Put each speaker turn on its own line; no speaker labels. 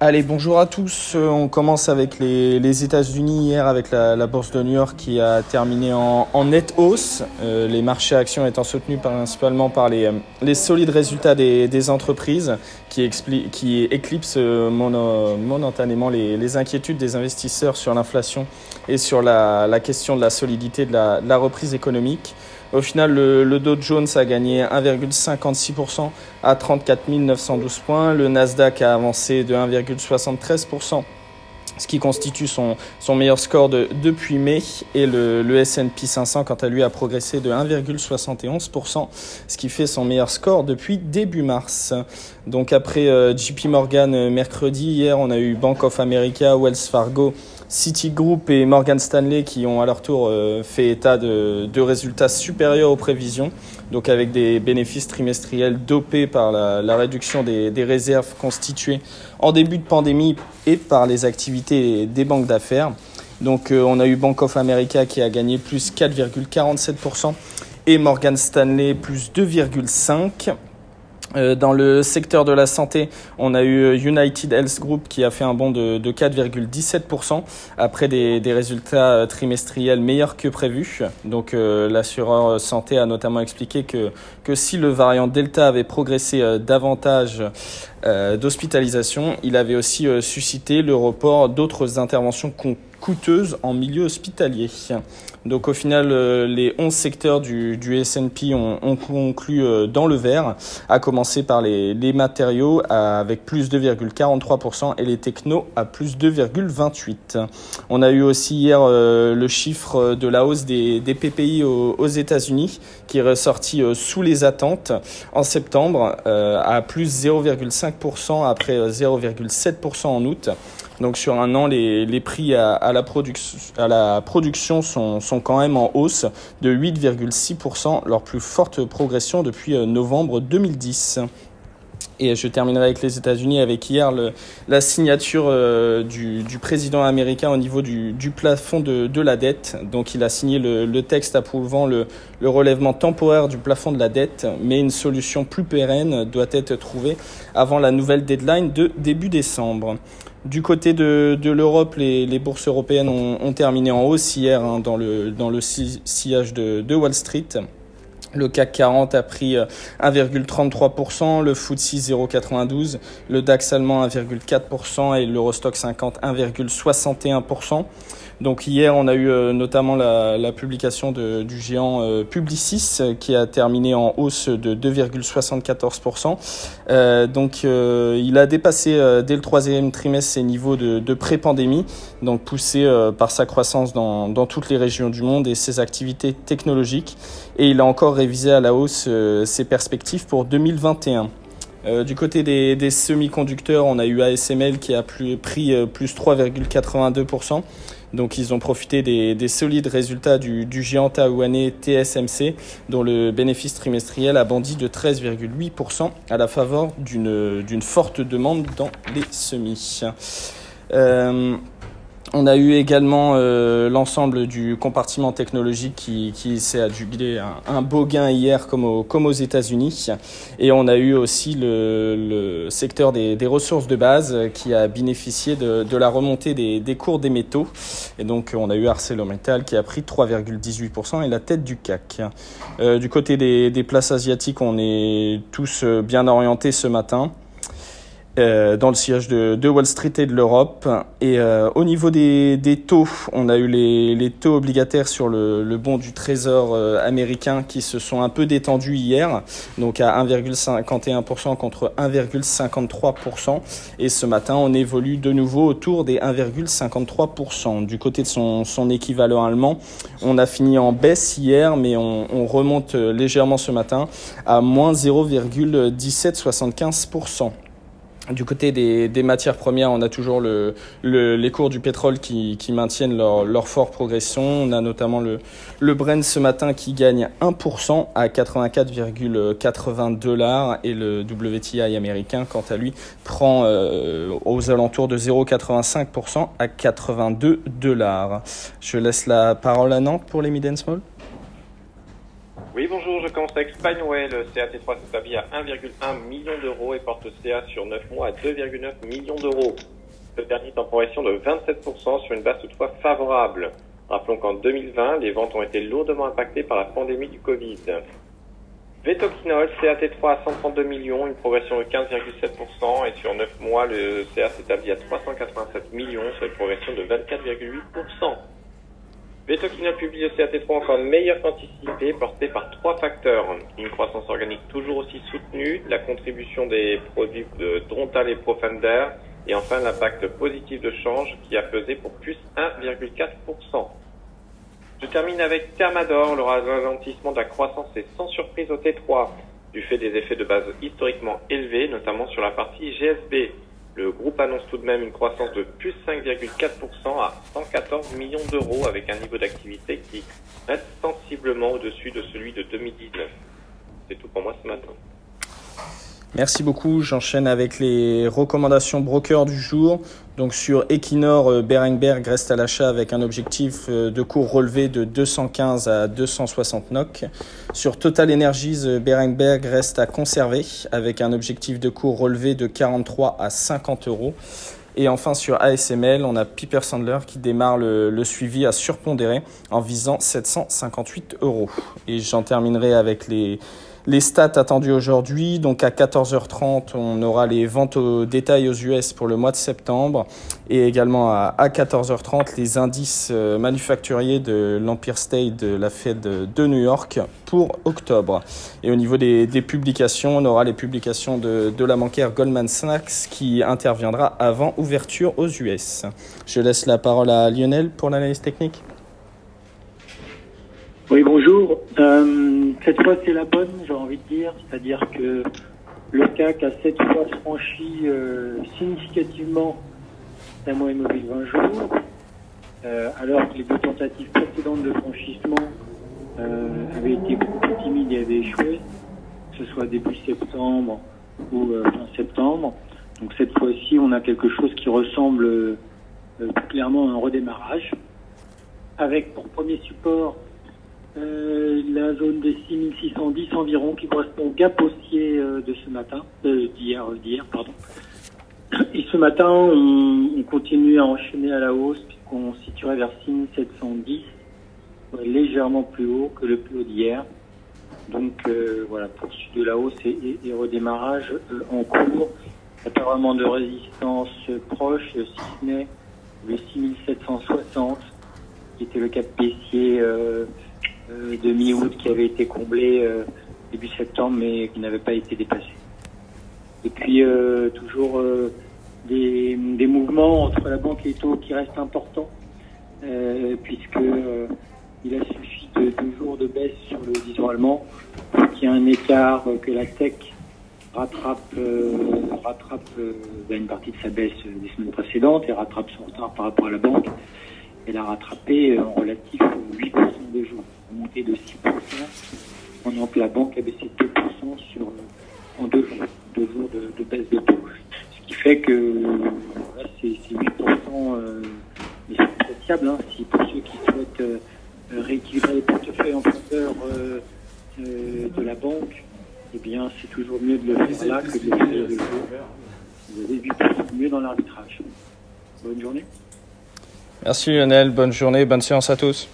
Allez, bonjour à tous. Euh, on commence avec les, États-Unis hier avec la, bourse de New York qui a terminé en, nette hausse. Euh, les marchés actions étant soutenus principalement par les, euh, solides résultats des, entreprises qui, éclipsent momentanément les, inquiétudes des investisseurs sur l'inflation et sur la, question de la solidité de la reprise économique. Au final, le, Dow Jones a gagné 1,56% à 34 912 points. Le Nasdaq a avancé de 1,73%, ce qui constitue son, meilleur score de, depuis mai. Et le, le S&P 500, quant à lui, a progressé de 1,71%, ce qui fait son meilleur score depuis début mars. Donc après euh, JP Morgan euh, mercredi, hier, on a eu Bank of America, Wells Fargo, Citigroup et Morgan Stanley qui ont à leur tour euh, fait état de, résultats supérieurs aux prévisions, donc avec des bénéfices trimestriels dopés par la, la réduction des, des, réserves constituées en début de pandémie et par les activités des banques d'affaires. Donc euh, on a eu Bank of America qui a gagné plus 4,47% et Morgan Stanley plus 2,5%. Euh, dans le secteur de la santé, on a eu United Health Group qui a fait un bond de, de 4,17% après des, des, résultats euh, trimestriels meilleurs que prévu. Donc euh, l'assureur santé a notamment expliqué que, que si le variant Delta avait progressé euh, davantage euh, d'hospitalisation, il avait aussi euh, suscité le report d'autres interventions coûteuses en milieu hospitalier. Donc au final, euh, les 11 secteurs du, du S&P ont, conclu euh, dans le vert, à commencer par les, les matériaux avec plus 2,43% et les technos à plus 2,28%. On a eu aussi hier euh, le chiffre de la hausse des, des PPI aux, États-Unis qui est ressorti sous les attentes en septembre à plus 0,5% après 0,7% en août. Donc sur un an, les, les prix à, la à, la production sont, quand même en hausse de 8,6%, leur plus forte progression depuis euh, novembre 2010. Et je terminerai avec les États-Unis avec hier la signature euh, du, président américain au niveau du, plafond de, la dette. Donc il a signé le, texte approuvant le, relèvement temporaire du plafond de la dette, mais une solution plus pérenne doit être trouvée avant la nouvelle deadline de début décembre. Du côté de, l'Europe, les, bourses européennes ont, terminé en hausse hier hein, dans, le, dans le sillage de, de Wall Street. Le CAC 40 a pris 1,33%, le FTSE 0,92%, le DAX allemand 1,4% et l'Eurostock 50 1,61%. Donc hier, on a eu euh, notamment la, publication du géant euh, Publicis qui a terminé en hausse de 2,74%. Euh, donc euh, il a dépassé euh, dès le troisième trimestre ses niveaux de, pré-pandémie, donc poussé euh, par sa croissance dans, dans, toutes les régions du monde et ses activités technologiques. Et il a encore révisé à la hausse ses perspectives pour 2021. Euh, du côté des, semi-conducteurs, on a eu ASML qui a pris euh, plus 3,82%. Donc ils ont profité des, des solides résultats du, du, géant taïwanais TSMC, dont le bénéfice trimestriel a bondi de 13,8% à la faveur d'une forte demande dans les semis. Euh, on a eu également euh, l'ensemble du compartiment technologique qui, s'est adjubilé un, beau gain hier comme, au, comme aux États-Unis. Et on a eu aussi le, secteur des, ressources de base qui a bénéficié de, la remontée des, des, cours des métaux. Et donc on a eu ArcelorMittal qui a pris 3,18% et la tête du CAC. Euh, du côté des places asiatiques, on est tous bien orientés ce matin. Euh, dans le sillage de, Wall Street et de l'Europe. Et euh, au niveau des, taux, on a eu les, taux obligataires sur le, bon du Trésor euh, américain qui se sont un peu détendus hier, donc à 1,51% contre 1,53%. Et ce matin, on évolue de nouveau autour des 1,53%. Du côté de son, son, équivalent allemand, on a fini en baisse hier, mais on, on remonte légèrement ce matin à moins 0,1775%. Du côté des, des, matières premières, on a toujours le, le, les cours du pétrole qui, qui maintiennent leur, leur progression. On a notamment le, le Brent ce matin qui gagne 1% à 84,80 dollars et le WTI américain, quant à lui, prend euh, aux alentours de 0,85% à 82 dollars. Je laisse la parole à Nantes pour les mid and small.
Oui, bonjour, je commence avec Spineway. Le CAT3 s'établit à 1,1 million d'euros et porte le CA sur 9 mois à 2,9 millions d'euros. Ce dernier est en progression de 27% sur une base toutefois favorable. Rappelons qu'en 2020, les ventes ont été lourdement impactées par la pandémie du Covid. Vetoquinol, CAT3 à 132 millions, une progression de 15,7% et sur 9 mois, le CA s'établit à 387 millions sur une progression de 24,8%. Vetoquinol publie le CAT3 encore meilleur qu'anticipé, porté par trois facteurs. Une croissance organique toujours aussi soutenue, la contribution des produits de Drontal et Profander, et enfin l'impact positif de change qui a pesé pour plus 1,4%. Je termine avec Thermador. Le ralentissement de la croissance est sans surprise au T3 du fait des effets de base historiquement élevés, notamment sur la partie GSB. Le groupe annonce tout de même une croissance de plus 5,4% à 114 millions d'euros avec un niveau d'activité qui reste sensiblement au-dessus de celui de 2019. C'est tout pour moi ce matin.
Merci beaucoup. J'enchaîne avec les recommandations broker du jour. Donc sur Equinor, euh, Berenberg reste à l'achat avec un objectif euh, de cours relevé de 215 à 260 NOC. Sur Total Energies, euh, Berenberg reste à conserver avec un objectif de cours relevé de 43 à 50 euros. Et enfin sur ASML, on a Piper Sandler qui démarre le, le suivi à surpondérer en visant 758 euros. Et j'en terminerai avec les les stats attendues aujourd'hui, donc à 14h30, on aura les ventes au détail aux US pour le mois de septembre et également à 14h30 les indices euh, manufacturiers de l'Empire State de la Fed de New York pour octobre. Et au niveau des, publications, on aura les publications de, de la bancaire Goldman Sachs qui interviendra avant ouverture aux US. Je laisse la parole à Lionel pour l'analyse technique.
Oui, bonjour. Euh, cette fois, c'est la bonne, j'ai envie de dire. C'est-à-dire que le CAC a cette fois franchi euh, significativement la moyenne mobile 20 jours, euh, alors que les deux tentatives précédentes de franchissement avaient été beaucoup plus timides et avaient échoué, que ce soit début septembre ou fin septembre. Donc cette fois-ci, on a quelque chose qui ressemble clairement à un redémarrage, avec pour premier support euh, la zone des 6610 environ qui correspond au gap haussier euh, de ce matin, euh, d'hier, pardon. Et ce matin, on, continue à enchaîner à la hausse puisqu'on situerait vers 6710, légèrement plus haut que le plus haut d'hier. Donc voilà, poursuite de la hausse et, redémarrage en cours. Il de résistance proche, si ce n'est le 6760 qui était le cap baissier de mi-août qui avait été comblé euh, début septembre mais qui n'avait pas été dépassé. Et puis euh, toujours des, mouvements entre la banque et les taux qui restent importants puisque il a suffi de deux jours de baisse sur le 10 allemand pour qu'il y ait un écart que la tech rattrape, rattrape une partie de sa baisse des semaines précédentes et rattrape son retard par rapport à la banque. Elle a rattrapé en relatif 8% de jours monté de 6%, que la banque a baissé 2% sur, en deux jours, de, baisse de taux. Ce qui fait que c'est 8%, euh, mais c'est hein, si pour ceux qui souhaitent euh, rééquilibrer les portefeuilles en faveur euh, de la banque, eh bien c'est toujours mieux de le faire là que de le faire de jour. Vous avez 8% mieux dans l'arbitrage. Bonne journée.
Merci Lionel, bonne journée, bonne séance à tous.